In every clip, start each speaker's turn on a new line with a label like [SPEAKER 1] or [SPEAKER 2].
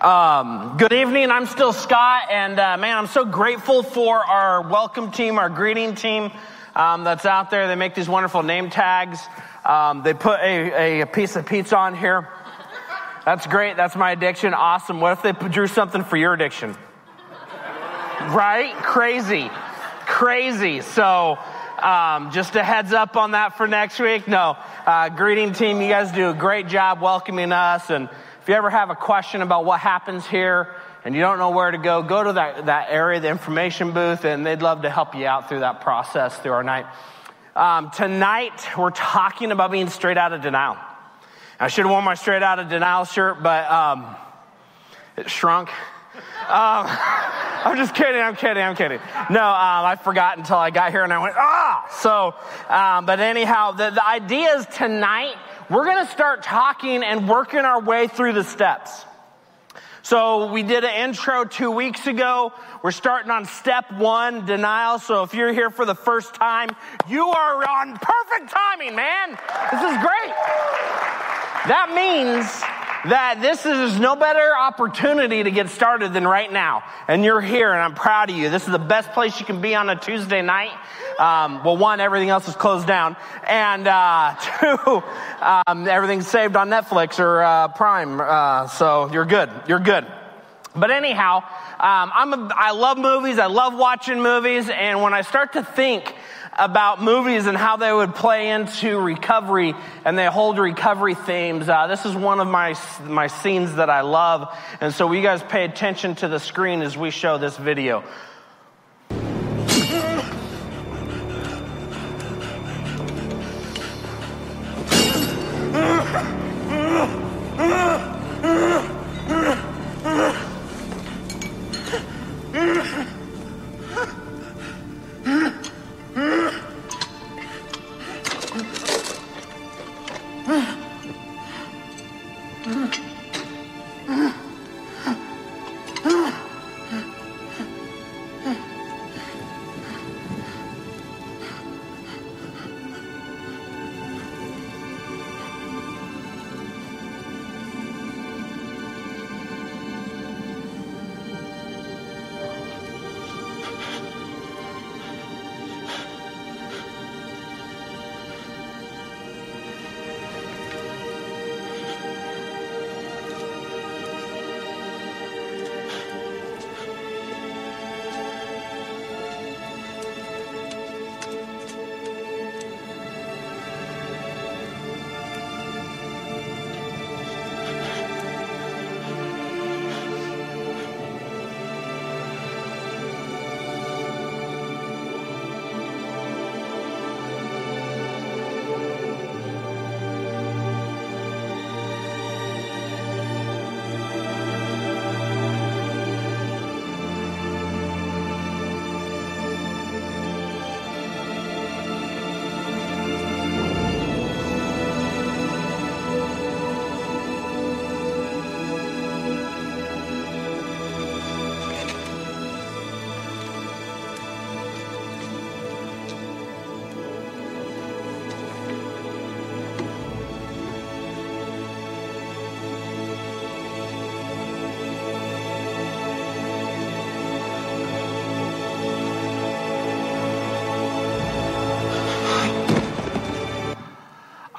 [SPEAKER 1] Um, good evening. I'm still Scott, and uh, man, I'm so grateful for our welcome team, our greeting team um, that's out there. They make these wonderful name tags. Um, they put a, a, piece of pizza on here. That's great. That's my addiction. Awesome. What if they drew something for your addiction? Right? Crazy. Crazy. So, um, just a heads up on that for next week. No, uh, greeting team, you guys do a great job welcoming us and if you ever have a question about what happens here and you don't know where to go, go to that, that area, the information booth, and they'd love to help you out through that process through our night. Um, tonight, we're talking about being straight out of denial. I should have worn my straight out of denial shirt, but um, it shrunk. Um, I'm just kidding. I'm kidding. I'm kidding. No, um, I forgot until I got here and I went, ah! So, um, but anyhow, the, the idea is tonight we're going to start talking and working our way through the steps. So we did an intro two weeks ago. We're starting on step one, denial. So if you're here for the first time, you are on perfect timing, man. This is great. That means that this is no better opportunity to get started than right now. And you're here, and I'm proud of you. This is the best place you can be on a Tuesday night. Um, well, one, everything else is closed down, and uh, two, um, everything's saved on Netflix or uh, Prime. Uh, so you're good. You're good. But anyhow, um, I'm a, I love movies. I love watching movies, and when I start to think about movies and how they would play into recovery and they hold recovery themes. Uh, this is one of my, my scenes that I love. And so you guys pay attention to the screen as we show this video.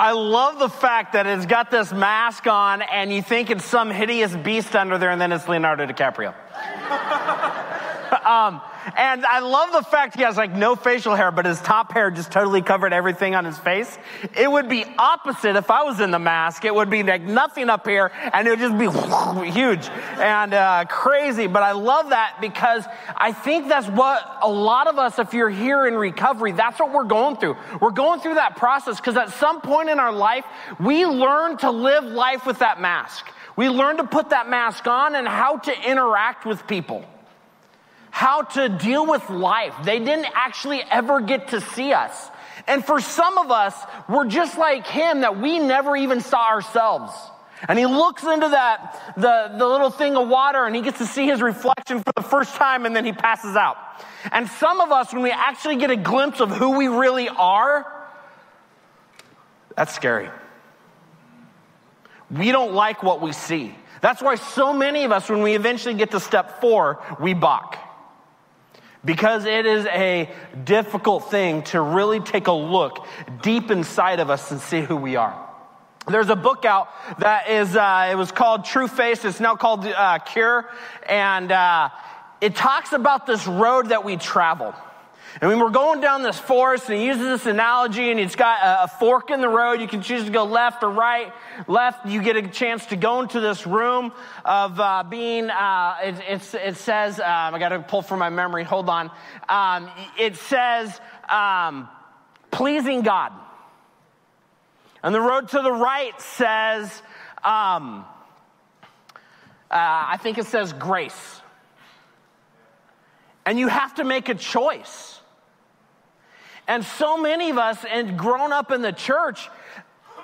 [SPEAKER 1] I love the fact that it's got this mask on and you think it's some hideous beast under there and then it's Leonardo DiCaprio. Um, and I love the fact he has like no facial hair, but his top hair just totally covered everything on his face. It would be opposite if I was in the mask. It would be like nothing up here and it would just be huge and uh, crazy. But I love that because I think that's what a lot of us, if you're here in recovery, that's what we're going through. We're going through that process because at some point in our life, we learn to live life with that mask. We learn to put that mask on and how to interact with people how to deal with life. They didn't actually ever get to see us. And for some of us, we're just like him that we never even saw ourselves. And he looks into that, the, the little thing of water and he gets to see his reflection for the first time and then he passes out. And some of us, when we actually get a glimpse of who we really are, that's scary. We don't like what we see. That's why so many of us, when we eventually get to step four, we balk. Because it is a difficult thing to really take a look deep inside of us and see who we are. There's a book out that is, uh, it was called True Face. It's now called uh, Cure. And uh, it talks about this road that we travel. And when we're going down this forest, and he uses this analogy, and it's got a, fork in the road. You can choose to go left or right. Left, you get a chance to go into this room of uh, being. Uh, it, it, says, um, I got to pull from my memory. Hold on. Um, it says, um, pleasing God. And the road to the right says, um, uh, I think it says grace. And you have to make a choice. And so many of us, and grown up in the church,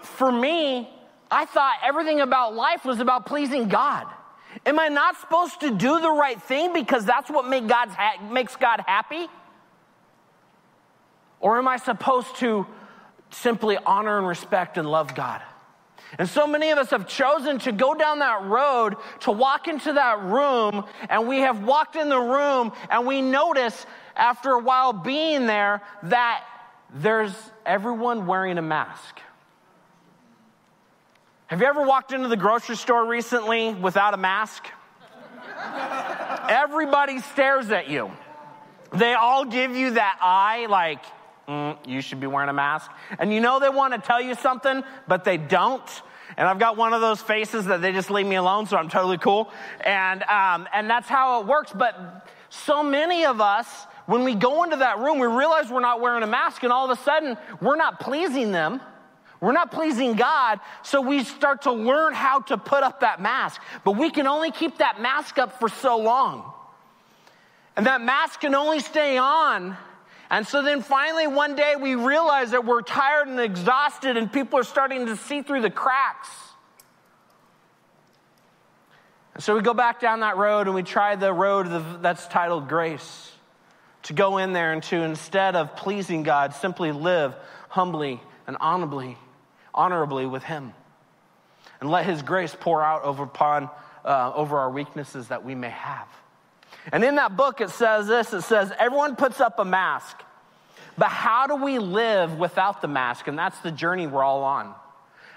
[SPEAKER 1] for me, I thought everything about life was about pleasing God. Am I not supposed to do the right thing because that's what make God's ha- makes God happy? Or am I supposed to simply honor and respect and love God? And so many of us have chosen to go down that road, to walk into that room, and we have walked in the room and we notice after a while being there that there's everyone wearing a mask. Have you ever walked into the grocery store recently without a mask? Everybody stares at you. They all give you that eye, like, mm, you should be wearing a mask. And you know they want to tell you something, but they don't. And I've got one of those faces that they just leave me alone, so I'm totally cool. And, um, and that's how it works. But so many of us, when we go into that room, we realize we're not wearing a mask, and all of a sudden, we're not pleasing them. We're not pleasing God, so we start to learn how to put up that mask. But we can only keep that mask up for so long. And that mask can only stay on. And so then finally, one day, we realize that we're tired and exhausted, and people are starting to see through the cracks. And so we go back down that road and we try the road that's titled grace to go in there and to instead of pleasing God, simply live humbly and honorably, honorably with Him. And let His grace pour out over upon uh, over our weaknesses that we may have. And in that book, it says this it says, everyone puts up a mask, but how do we live without the mask? And that's the journey we're all on.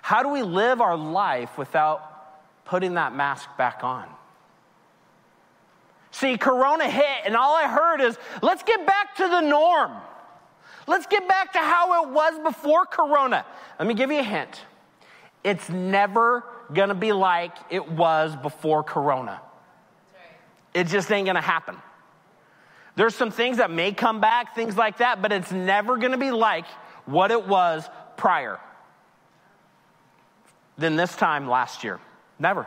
[SPEAKER 1] How do we live our life without putting that mask back on? See, Corona hit, and all I heard is, let's get back to the norm. Let's get back to how it was before Corona. Let me give you a hint. It's never gonna be like it was before Corona. It just ain't gonna happen. There's some things that may come back, things like that, but it's never gonna be like what it was prior than this time last year. Never.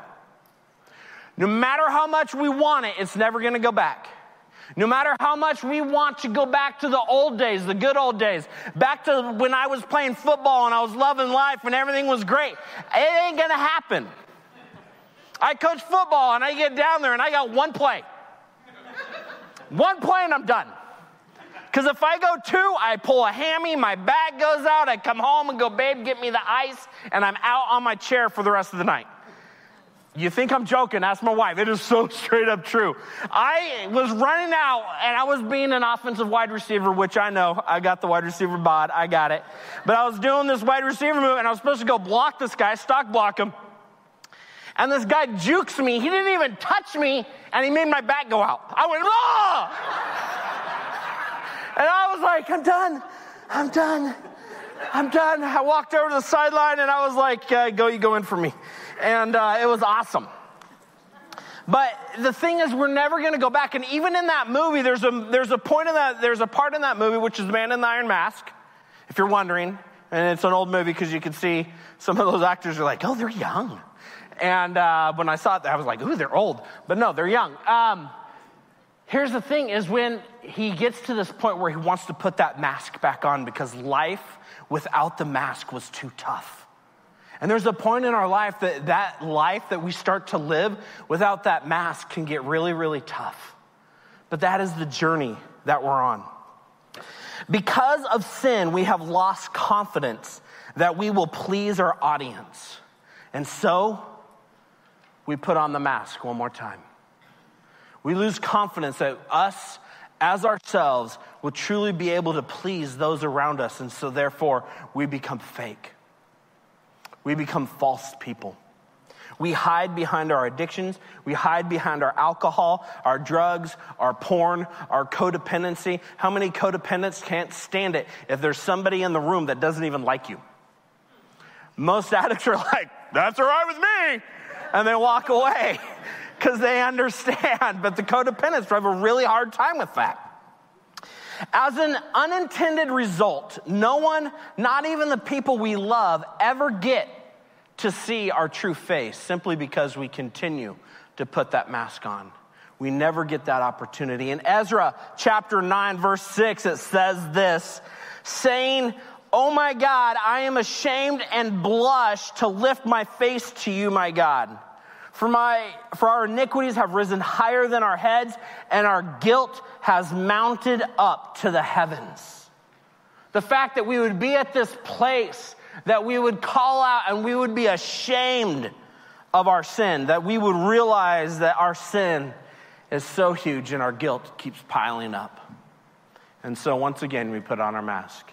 [SPEAKER 1] No matter how much we want it, it's never going to go back. No matter how much we want to go back to the old days, the good old days, back to when I was playing football and I was loving life and everything was great, it ain't going to happen. I coach football and I get down there and I got one play. one play and I'm done. Because if I go two, I pull a hammy, my back goes out, I come home and go, babe, get me the ice, and I'm out on my chair for the rest of the night. You think I'm joking? Ask my wife. It is so straight up true. I was running out and I was being an offensive wide receiver, which I know. I got the wide receiver bod. I got it. But I was doing this wide receiver move and I was supposed to go block this guy, stalk block him. And this guy jukes me. He didn't even touch me and he made my back go out. I went, oh! and I was like, I'm done. I'm done. I'm done. I walked over to the sideline and I was like, uh, go, you go in for me and uh, it was awesome. But the thing is, we're never going to go back. And even in that movie, there's a, there's a point in that, there's a part in that movie, which is the Man in the Iron Mask, if you're wondering. And it's an old movie because you can see some of those actors are like, oh, they're young. And uh, when I saw it, I was like, ooh, they're old. But no, they're young. Um, here's the thing is when he gets to this point where he wants to put that mask back on because life without the mask was too tough. And there's a point in our life that that life that we start to live without that mask can get really, really tough. But that is the journey that we're on. Because of sin, we have lost confidence that we will please our audience. And so we put on the mask one more time. We lose confidence that us as ourselves will truly be able to please those around us, and so therefore we become fake. We become false people. We hide behind our addictions. We hide behind our alcohol, our drugs, our porn, our codependency. How many codependents can't stand it if there's somebody in the room that doesn't even like you? Most addicts are like, that's all right with me. And they walk away because they understand. But the codependents have a really hard time with that. As an unintended result, no one, not even the people we love, ever get to see our true face simply because we continue to put that mask on. We never get that opportunity. In Ezra chapter 9, verse 6, it says this saying, Oh my God, I am ashamed and blush to lift my face to you, my God. For, my, for our iniquities have risen higher than our heads, and our guilt has mounted up to the heavens. The fact that we would be at this place, that we would call out and we would be ashamed of our sin, that we would realize that our sin is so huge and our guilt keeps piling up. And so once again, we put on our mask.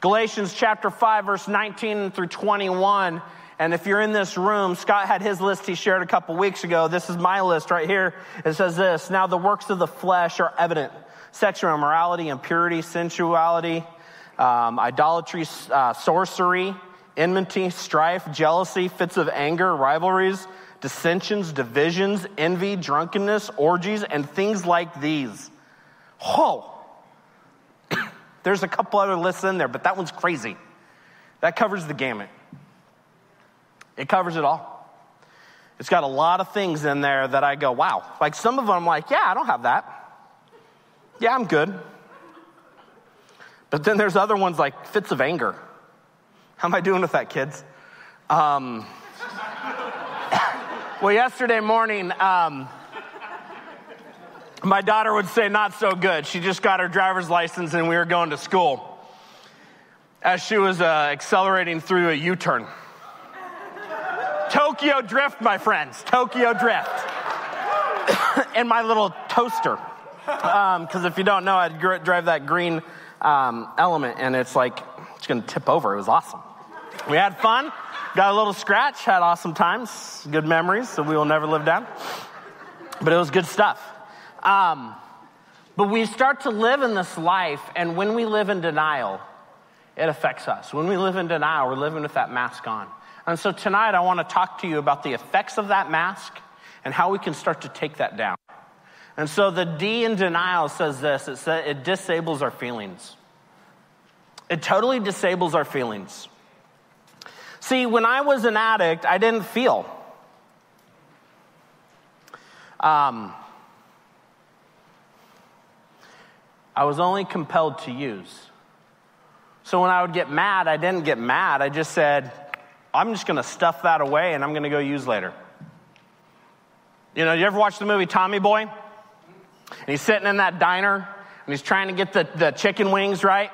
[SPEAKER 1] Galatians chapter 5, verse 19 through 21 and if you're in this room, Scott had his list he shared a couple weeks ago. This is my list right here. It says this Now the works of the flesh are evident sexual immorality, impurity, sensuality, um, idolatry, uh, sorcery, enmity, strife, jealousy, fits of anger, rivalries, dissensions, divisions, envy, drunkenness, orgies, and things like these. Whoa. There's a couple other lists in there, but that one's crazy. That covers the gamut. It covers it all. It's got a lot of things in there that I go, wow. Like some of them, I'm like, yeah, I don't have that. Yeah, I'm good. But then there's other ones like fits of anger. How am I doing with that, kids? Um, well, yesterday morning, um, my daughter would say, not so good. She just got her driver's license and we were going to school as she was uh, accelerating through a U turn. Tokyo Drift, my friends. Tokyo Drift. and my little toaster. Because um, if you don't know, I drive that green um, element and it's like, it's going to tip over. It was awesome. We had fun, got a little scratch, had awesome times, good memories, so we will never live down. But it was good stuff. Um, but we start to live in this life, and when we live in denial, it affects us. When we live in denial, we're living with that mask on. And so tonight I want to talk to you about the effects of that mask and how we can start to take that down. And so the D in denial says this it, says it disables our feelings. It totally disables our feelings. See, when I was an addict, I didn't feel. Um, I was only compelled to use. So when I would get mad, I didn't get mad. I just said, I'm just going to stuff that away and I'm going to go use later. You know, you ever watch the movie Tommy Boy? And he's sitting in that diner and he's trying to get the, the chicken wings right.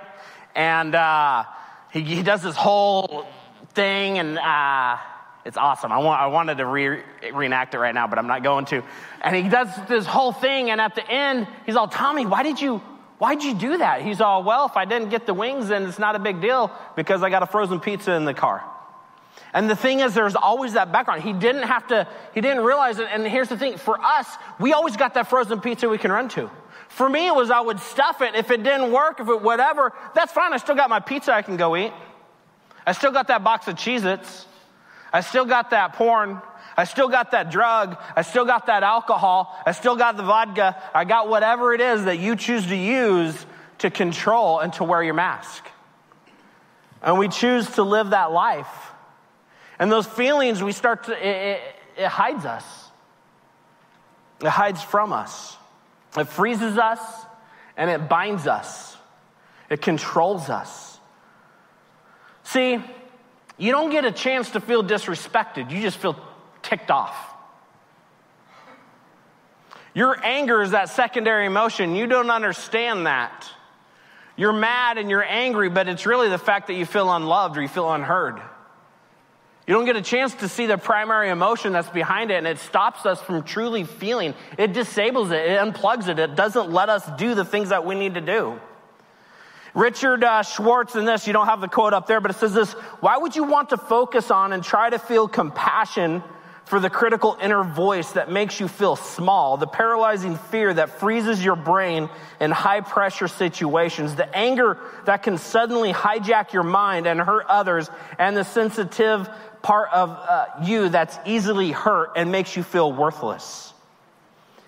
[SPEAKER 1] And uh, he, he does this whole thing and uh, it's awesome. I, want, I wanted to re- reenact it right now, but I'm not going to. And he does this whole thing and at the end, he's all, Tommy, why did you, Why'd you do that? He's all, well, if I didn't get the wings, then it's not a big deal because I got a frozen pizza in the car. And the thing is, there's always that background. He didn't have to, he didn't realize it. And here's the thing for us, we always got that frozen pizza we can run to. For me, it was I would stuff it. If it didn't work, if it whatever, that's fine. I still got my pizza I can go eat. I still got that box of Cheez Its. I still got that porn. I still got that drug. I still got that alcohol. I still got the vodka. I got whatever it is that you choose to use to control and to wear your mask. And we choose to live that life. And those feelings, we start to, it, it, it hides us. It hides from us. It freezes us and it binds us. It controls us. See, you don't get a chance to feel disrespected, you just feel ticked off. Your anger is that secondary emotion. You don't understand that. You're mad and you're angry, but it's really the fact that you feel unloved or you feel unheard. You don't get a chance to see the primary emotion that's behind it, and it stops us from truly feeling. It disables it, it unplugs it, it doesn't let us do the things that we need to do. Richard uh, Schwartz in this, you don't have the quote up there, but it says this Why would you want to focus on and try to feel compassion for the critical inner voice that makes you feel small, the paralyzing fear that freezes your brain in high pressure situations, the anger that can suddenly hijack your mind and hurt others, and the sensitive part of uh, you that's easily hurt and makes you feel worthless.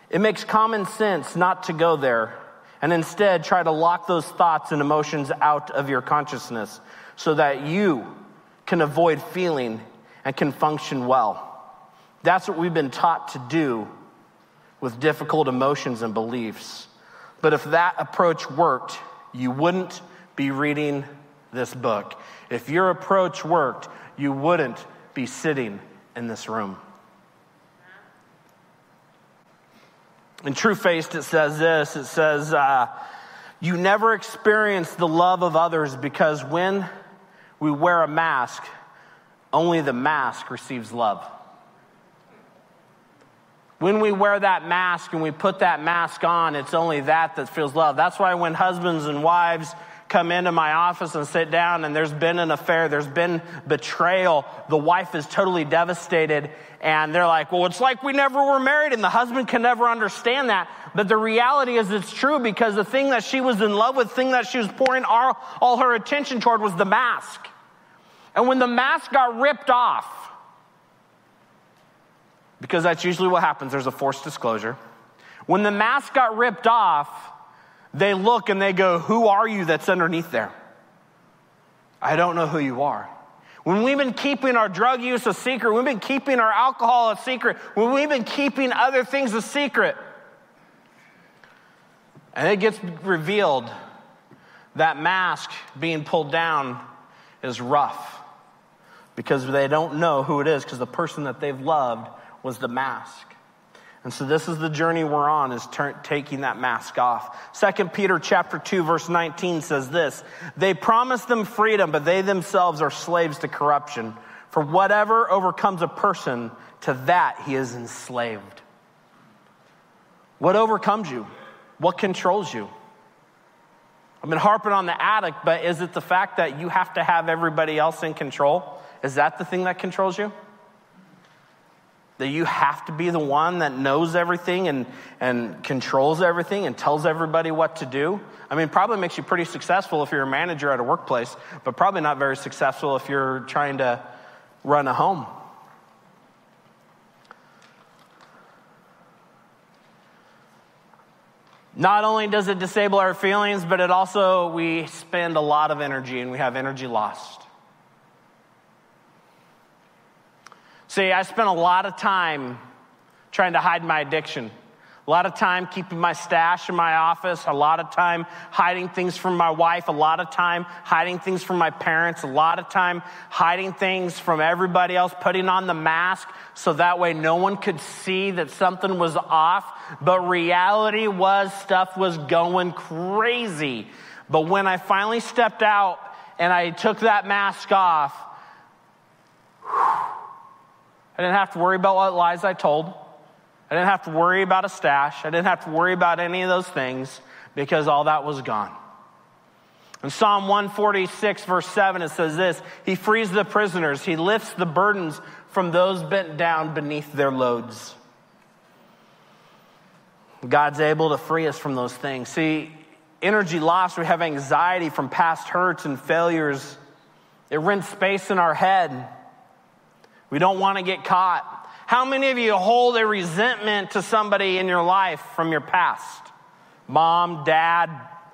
[SPEAKER 1] It makes common sense not to go there and instead try to lock those thoughts and emotions out of your consciousness so that you can avoid feeling and can function well. That's what we've been taught to do with difficult emotions and beliefs. But if that approach worked, you wouldn't be reading this book. If your approach worked, you wouldn't be sitting in this room. In Truefaced, it says this it says, uh, You never experience the love of others because when we wear a mask, only the mask receives love. When we wear that mask and we put that mask on, it's only that that feels love. That's why when husbands and wives come into my office and sit down and there's been an affair, there's been betrayal, the wife is totally devastated and they're like, well, it's like we never were married and the husband can never understand that. But the reality is it's true because the thing that she was in love with, the thing that she was pouring all, all her attention toward was the mask. And when the mask got ripped off, because that's usually what happens. There's a forced disclosure. When the mask got ripped off, they look and they go, Who are you that's underneath there? I don't know who you are. When we've been keeping our drug use a secret, we've been keeping our alcohol a secret, when we've been keeping other things a secret, and it gets revealed, that mask being pulled down is rough because they don't know who it is because the person that they've loved was the mask. And so this is the journey we're on is taking that mask off. Second Peter chapter 2 verse 19 says this, they promise them freedom, but they themselves are slaves to corruption. For whatever overcomes a person, to that he is enslaved. What overcomes you? What controls you? I've been harping on the addict, but is it the fact that you have to have everybody else in control? Is that the thing that controls you? That you have to be the one that knows everything and, and controls everything and tells everybody what to do. I mean, probably makes you pretty successful if you're a manager at a workplace, but probably not very successful if you're trying to run a home. Not only does it disable our feelings, but it also, we spend a lot of energy and we have energy lost. See, I spent a lot of time trying to hide my addiction. A lot of time keeping my stash in my office, a lot of time hiding things from my wife, a lot of time hiding things from my parents, a lot of time hiding things from everybody else, putting on the mask so that way no one could see that something was off. But reality was stuff was going crazy. But when I finally stepped out and I took that mask off, whew, I didn't have to worry about what lies I told. I didn't have to worry about a stash. I didn't have to worry about any of those things because all that was gone. In Psalm 146, verse 7, it says this He frees the prisoners, He lifts the burdens from those bent down beneath their loads. God's able to free us from those things. See, energy loss, we have anxiety from past hurts and failures. It rents space in our head. We don't want to get caught. How many of you hold a resentment to somebody in your life from your past? Mom, dad,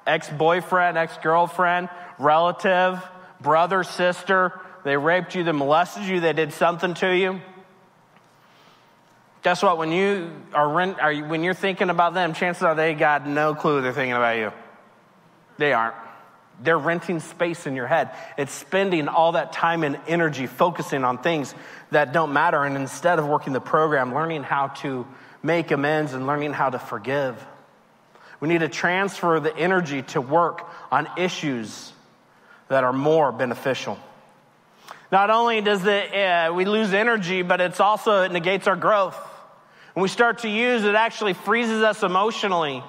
[SPEAKER 1] ex boyfriend, ex girlfriend, relative, brother, sister. They raped you, they molested you, they did something to you. Guess what? When you are, are when you're thinking about them, chances are they got no clue they're thinking about you. They aren't. They're renting space in your head. It's spending all that time and energy focusing on things that don't matter. And instead of working the program, learning how to make amends and learning how to forgive. We need to transfer the energy to work on issues that are more beneficial. Not only does it, uh, we lose energy, but it's also, it negates our growth. When we start to use, it actually freezes us emotionally.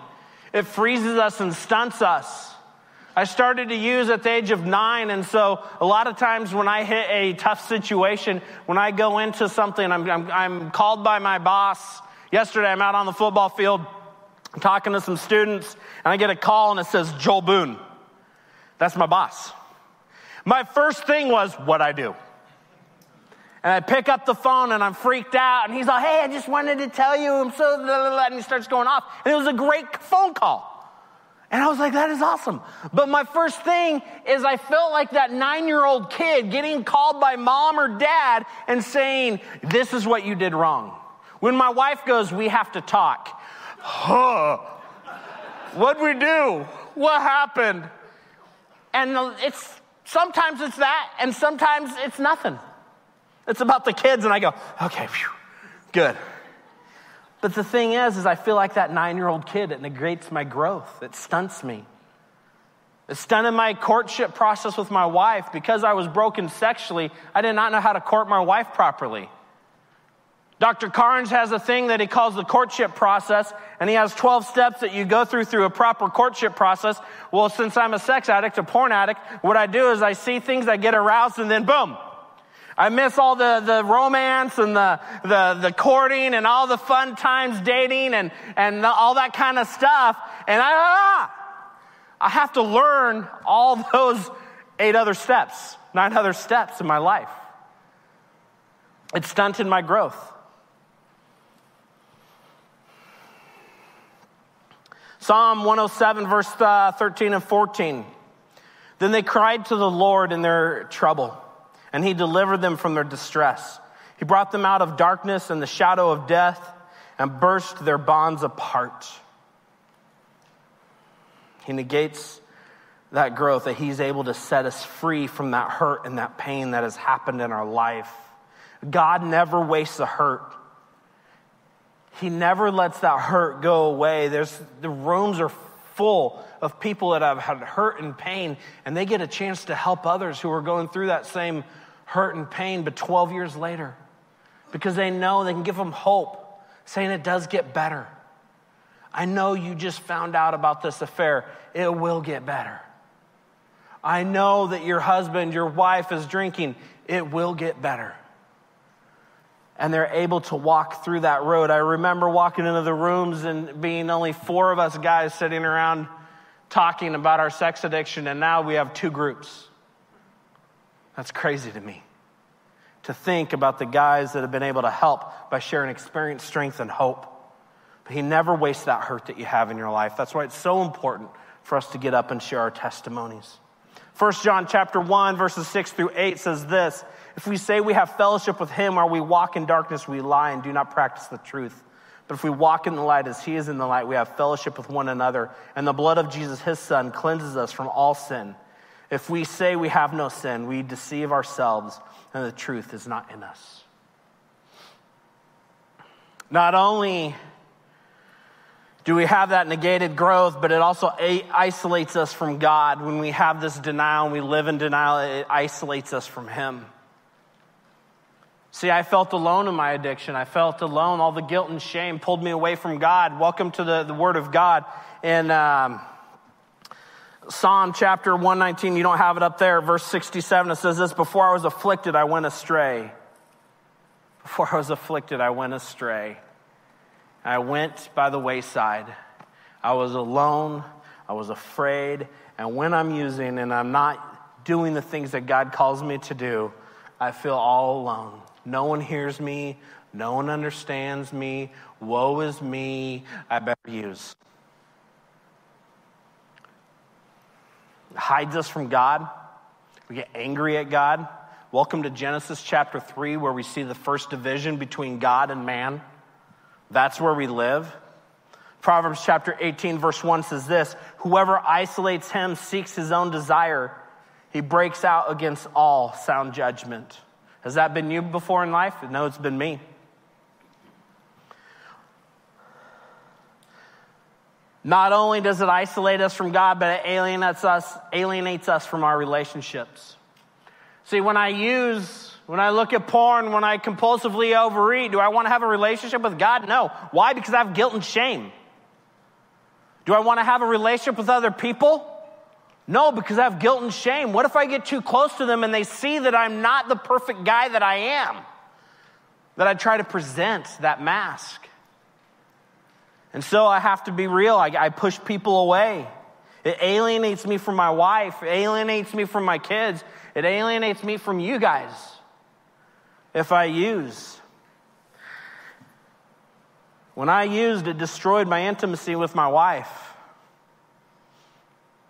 [SPEAKER 1] It freezes us and stunts us. I started to use at the age of nine, and so a lot of times when I hit a tough situation, when I go into something, I'm, I'm, I'm called by my boss. Yesterday, I'm out on the football field I'm talking to some students, and I get a call and it says Joel Boone. That's my boss. My first thing was what I do. And I pick up the phone and I'm freaked out. And he's like, hey, I just wanted to tell you. I'm so, blah, blah, blah. and he starts going off. And it was a great phone call. And I was like, that is awesome. But my first thing is I felt like that nine year old kid getting called by mom or dad and saying, this is what you did wrong. When my wife goes, we have to talk. Huh. What'd we do? What happened? And it's sometimes it's that, and sometimes it's nothing. It's about the kids, and I go, okay, phew, good. But the thing is, is I feel like that nine-year-old kid. It negates my growth. It stunts me. It stunted my courtship process with my wife because I was broken sexually. I did not know how to court my wife properly. Dr. Carnes has a thing that he calls the courtship process, and he has 12 steps that you go through through a proper courtship process. Well, since I'm a sex addict, a porn addict, what I do is I see things, I get aroused, and then boom. I miss all the, the romance and the, the, the courting and all the fun times dating and, and the, all that kind of stuff. And I, ah, I have to learn all those eight other steps, nine other steps in my life. It stunted my growth. Psalm 107, verse uh, 13 and 14. Then they cried to the Lord in their trouble, and he delivered them from their distress. He brought them out of darkness and the shadow of death and burst their bonds apart. He negates that growth, that he's able to set us free from that hurt and that pain that has happened in our life. God never wastes a hurt. He never lets that hurt go away. There's, the rooms are full of people that have had hurt and pain, and they get a chance to help others who are going through that same hurt and pain, but 12 years later, because they know they can give them hope, saying it does get better. I know you just found out about this affair. It will get better. I know that your husband, your wife is drinking. It will get better and they're able to walk through that road. I remember walking into the rooms and being only four of us guys sitting around talking about our sex addiction, and now we have two groups. That's crazy to me. To think about the guys that have been able to help by sharing experience, strength, and hope. But he never wastes that hurt that you have in your life. That's why it's so important for us to get up and share our testimonies. 1 John chapter 1 verses 6 through 8 says this, if we say we have fellowship with him or we walk in darkness, we lie and do not practice the truth. But if we walk in the light as he is in the light, we have fellowship with one another, and the blood of Jesus, his son, cleanses us from all sin. If we say we have no sin, we deceive ourselves, and the truth is not in us. Not only do we have that negated growth, but it also isolates us from God. When we have this denial and we live in denial, it isolates us from Him. See, I felt alone in my addiction. I felt alone. All the guilt and shame pulled me away from God. Welcome to the, the Word of God. In um, Psalm chapter 119, you don't have it up there, verse 67, it says this Before I was afflicted, I went astray. Before I was afflicted, I went astray. I went by the wayside. I was alone. I was afraid. And when I'm using and I'm not doing the things that God calls me to do, I feel all alone. No one hears me. No one understands me. Woe is me. I better use. Hides us from God. We get angry at God. Welcome to Genesis chapter 3, where we see the first division between God and man. That's where we live. Proverbs chapter 18, verse 1 says this Whoever isolates him seeks his own desire. He breaks out against all sound judgment. Has that been you before in life? No, it's been me. Not only does it isolate us from God, but it alienates us, alienates us from our relationships. See, when I use, when I look at porn, when I compulsively overeat, do I want to have a relationship with God? No. Why? Because I have guilt and shame. Do I want to have a relationship with other people? No, because I have guilt and shame. What if I get too close to them and they see that I'm not the perfect guy that I am? That I try to present that mask. And so I have to be real. I, I push people away. It alienates me from my wife, it alienates me from my kids, it alienates me from you guys if I use. When I used, it destroyed my intimacy with my wife.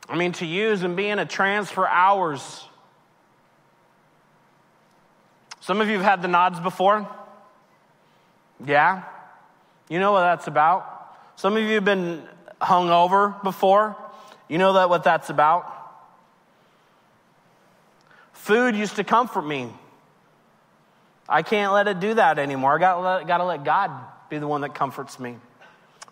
[SPEAKER 1] I mean, to use and be in a trance for hours. Some of you have had the nods before. Yeah? You know what that's about. Some of you have been hung over before. You know that what that's about. Food used to comfort me. I can't let it do that anymore. I got got to let God be the one that comforts me.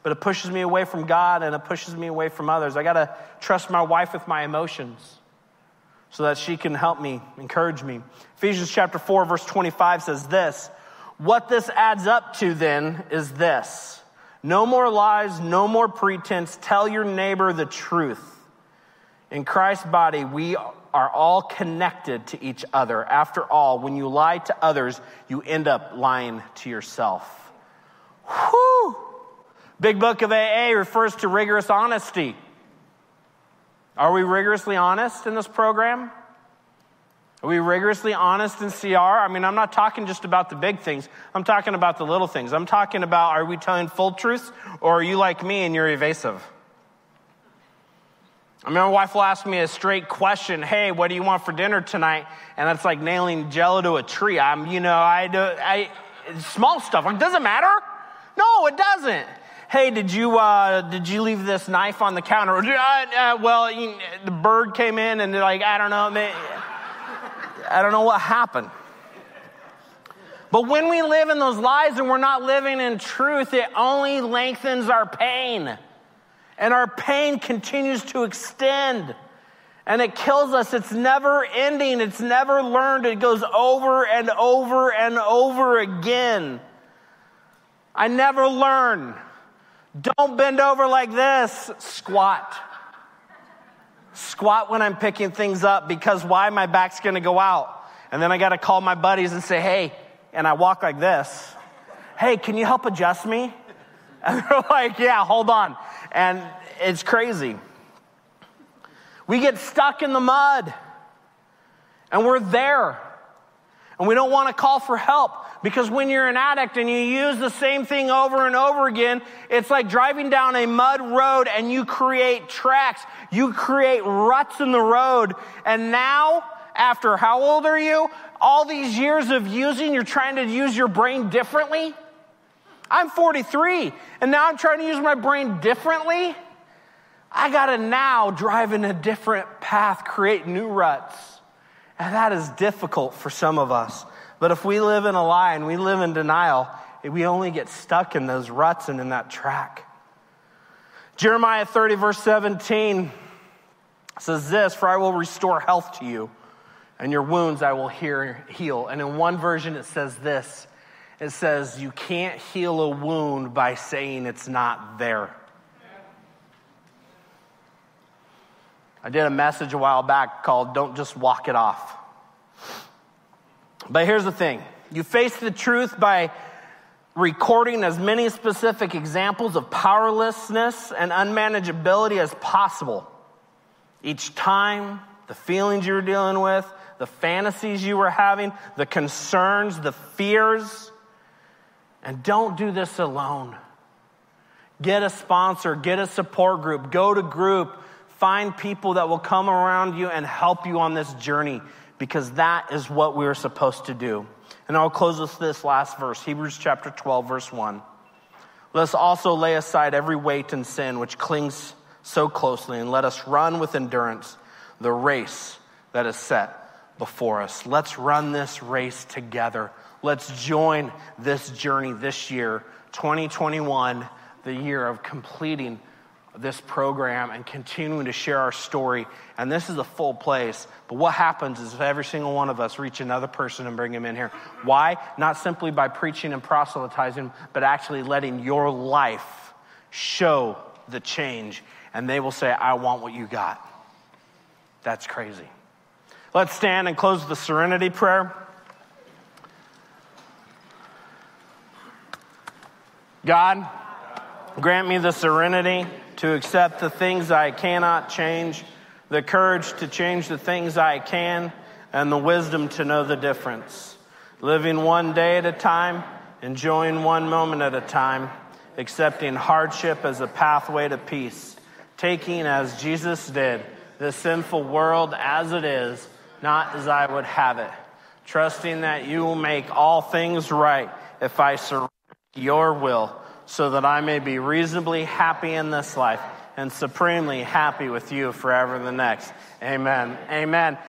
[SPEAKER 1] But it pushes me away from God and it pushes me away from others. I got to trust my wife with my emotions so that she can help me, encourage me. Ephesians chapter 4 verse 25 says this, what this adds up to then is this. No more lies, no more pretense. Tell your neighbor the truth. In Christ's body, we are all connected to each other. After all, when you lie to others, you end up lying to yourself. Whew! Big Book of AA refers to rigorous honesty. Are we rigorously honest in this program? Are we rigorously honest in CR? I mean, I'm not talking just about the big things. I'm talking about the little things. I'm talking about are we telling full truths or are you like me and you're evasive? I mean, my wife will ask me a straight question, hey, what do you want for dinner tonight? And that's like nailing jello to a tree. I'm, you know, I do, I, small stuff. Like, does it matter? No, it doesn't. Hey, did you, uh, did you leave this knife on the counter? Uh, uh, well, you, the bird came in and they're like, I don't know. I don't know what happened. But when we live in those lies and we're not living in truth, it only lengthens our pain. And our pain continues to extend. And it kills us. It's never ending. It's never learned. It goes over and over and over again. I never learn. Don't bend over like this. Squat. Squat when I'm picking things up because why? My back's gonna go out. And then I gotta call my buddies and say, hey, and I walk like this. Hey, can you help adjust me? And they're like, yeah, hold on. And it's crazy. We get stuck in the mud and we're there. And we don't want to call for help because when you're an addict and you use the same thing over and over again, it's like driving down a mud road and you create tracks. You create ruts in the road. And now, after how old are you? All these years of using, you're trying to use your brain differently? I'm 43 and now I'm trying to use my brain differently. I got to now drive in a different path, create new ruts. And that is difficult for some of us. But if we live in a lie and we live in denial, we only get stuck in those ruts and in that track. Jeremiah 30, verse 17 says this For I will restore health to you, and your wounds I will hear, heal. And in one version, it says this it says, You can't heal a wound by saying it's not there. I did a message a while back called Don't Just Walk It Off. But here's the thing you face the truth by recording as many specific examples of powerlessness and unmanageability as possible. Each time, the feelings you were dealing with, the fantasies you were having, the concerns, the fears. And don't do this alone. Get a sponsor, get a support group, go to group, Find people that will come around you and help you on this journey because that is what we are supposed to do. And I'll close with this last verse Hebrews chapter 12, verse 1. Let us also lay aside every weight and sin which clings so closely, and let us run with endurance the race that is set before us. Let's run this race together. Let's join this journey this year, 2021, the year of completing this program and continuing to share our story. And this is a full place. But what happens is if every single one of us reach another person and bring him in here. Why? Not simply by preaching and proselytizing, but actually letting your life show the change. And they will say, I want what you got. That's crazy. Let's stand and close the serenity prayer. God, grant me the serenity to accept the things I cannot change, the courage to change the things I can, and the wisdom to know the difference. Living one day at a time, enjoying one moment at a time, accepting hardship as a pathway to peace, taking as Jesus did the sinful world as it is, not as I would have it, trusting that you will make all things right if I surrender your will so that I may be reasonably happy in this life and supremely happy with you forever in the next. Amen. Amen.